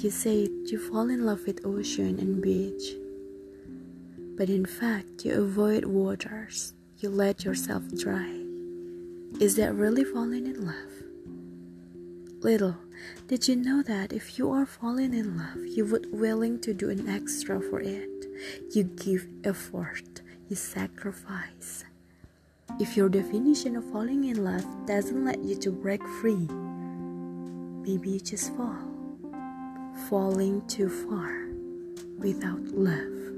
You say you fall in love with ocean and beach, but in fact you avoid waters. You let yourself dry. Is that really falling in love? Little, did you know that if you are falling in love, you would willing to do an extra for it? You give effort, you sacrifice. If your definition of falling in love doesn't let you to break free, maybe you just fall. Falling too far without love.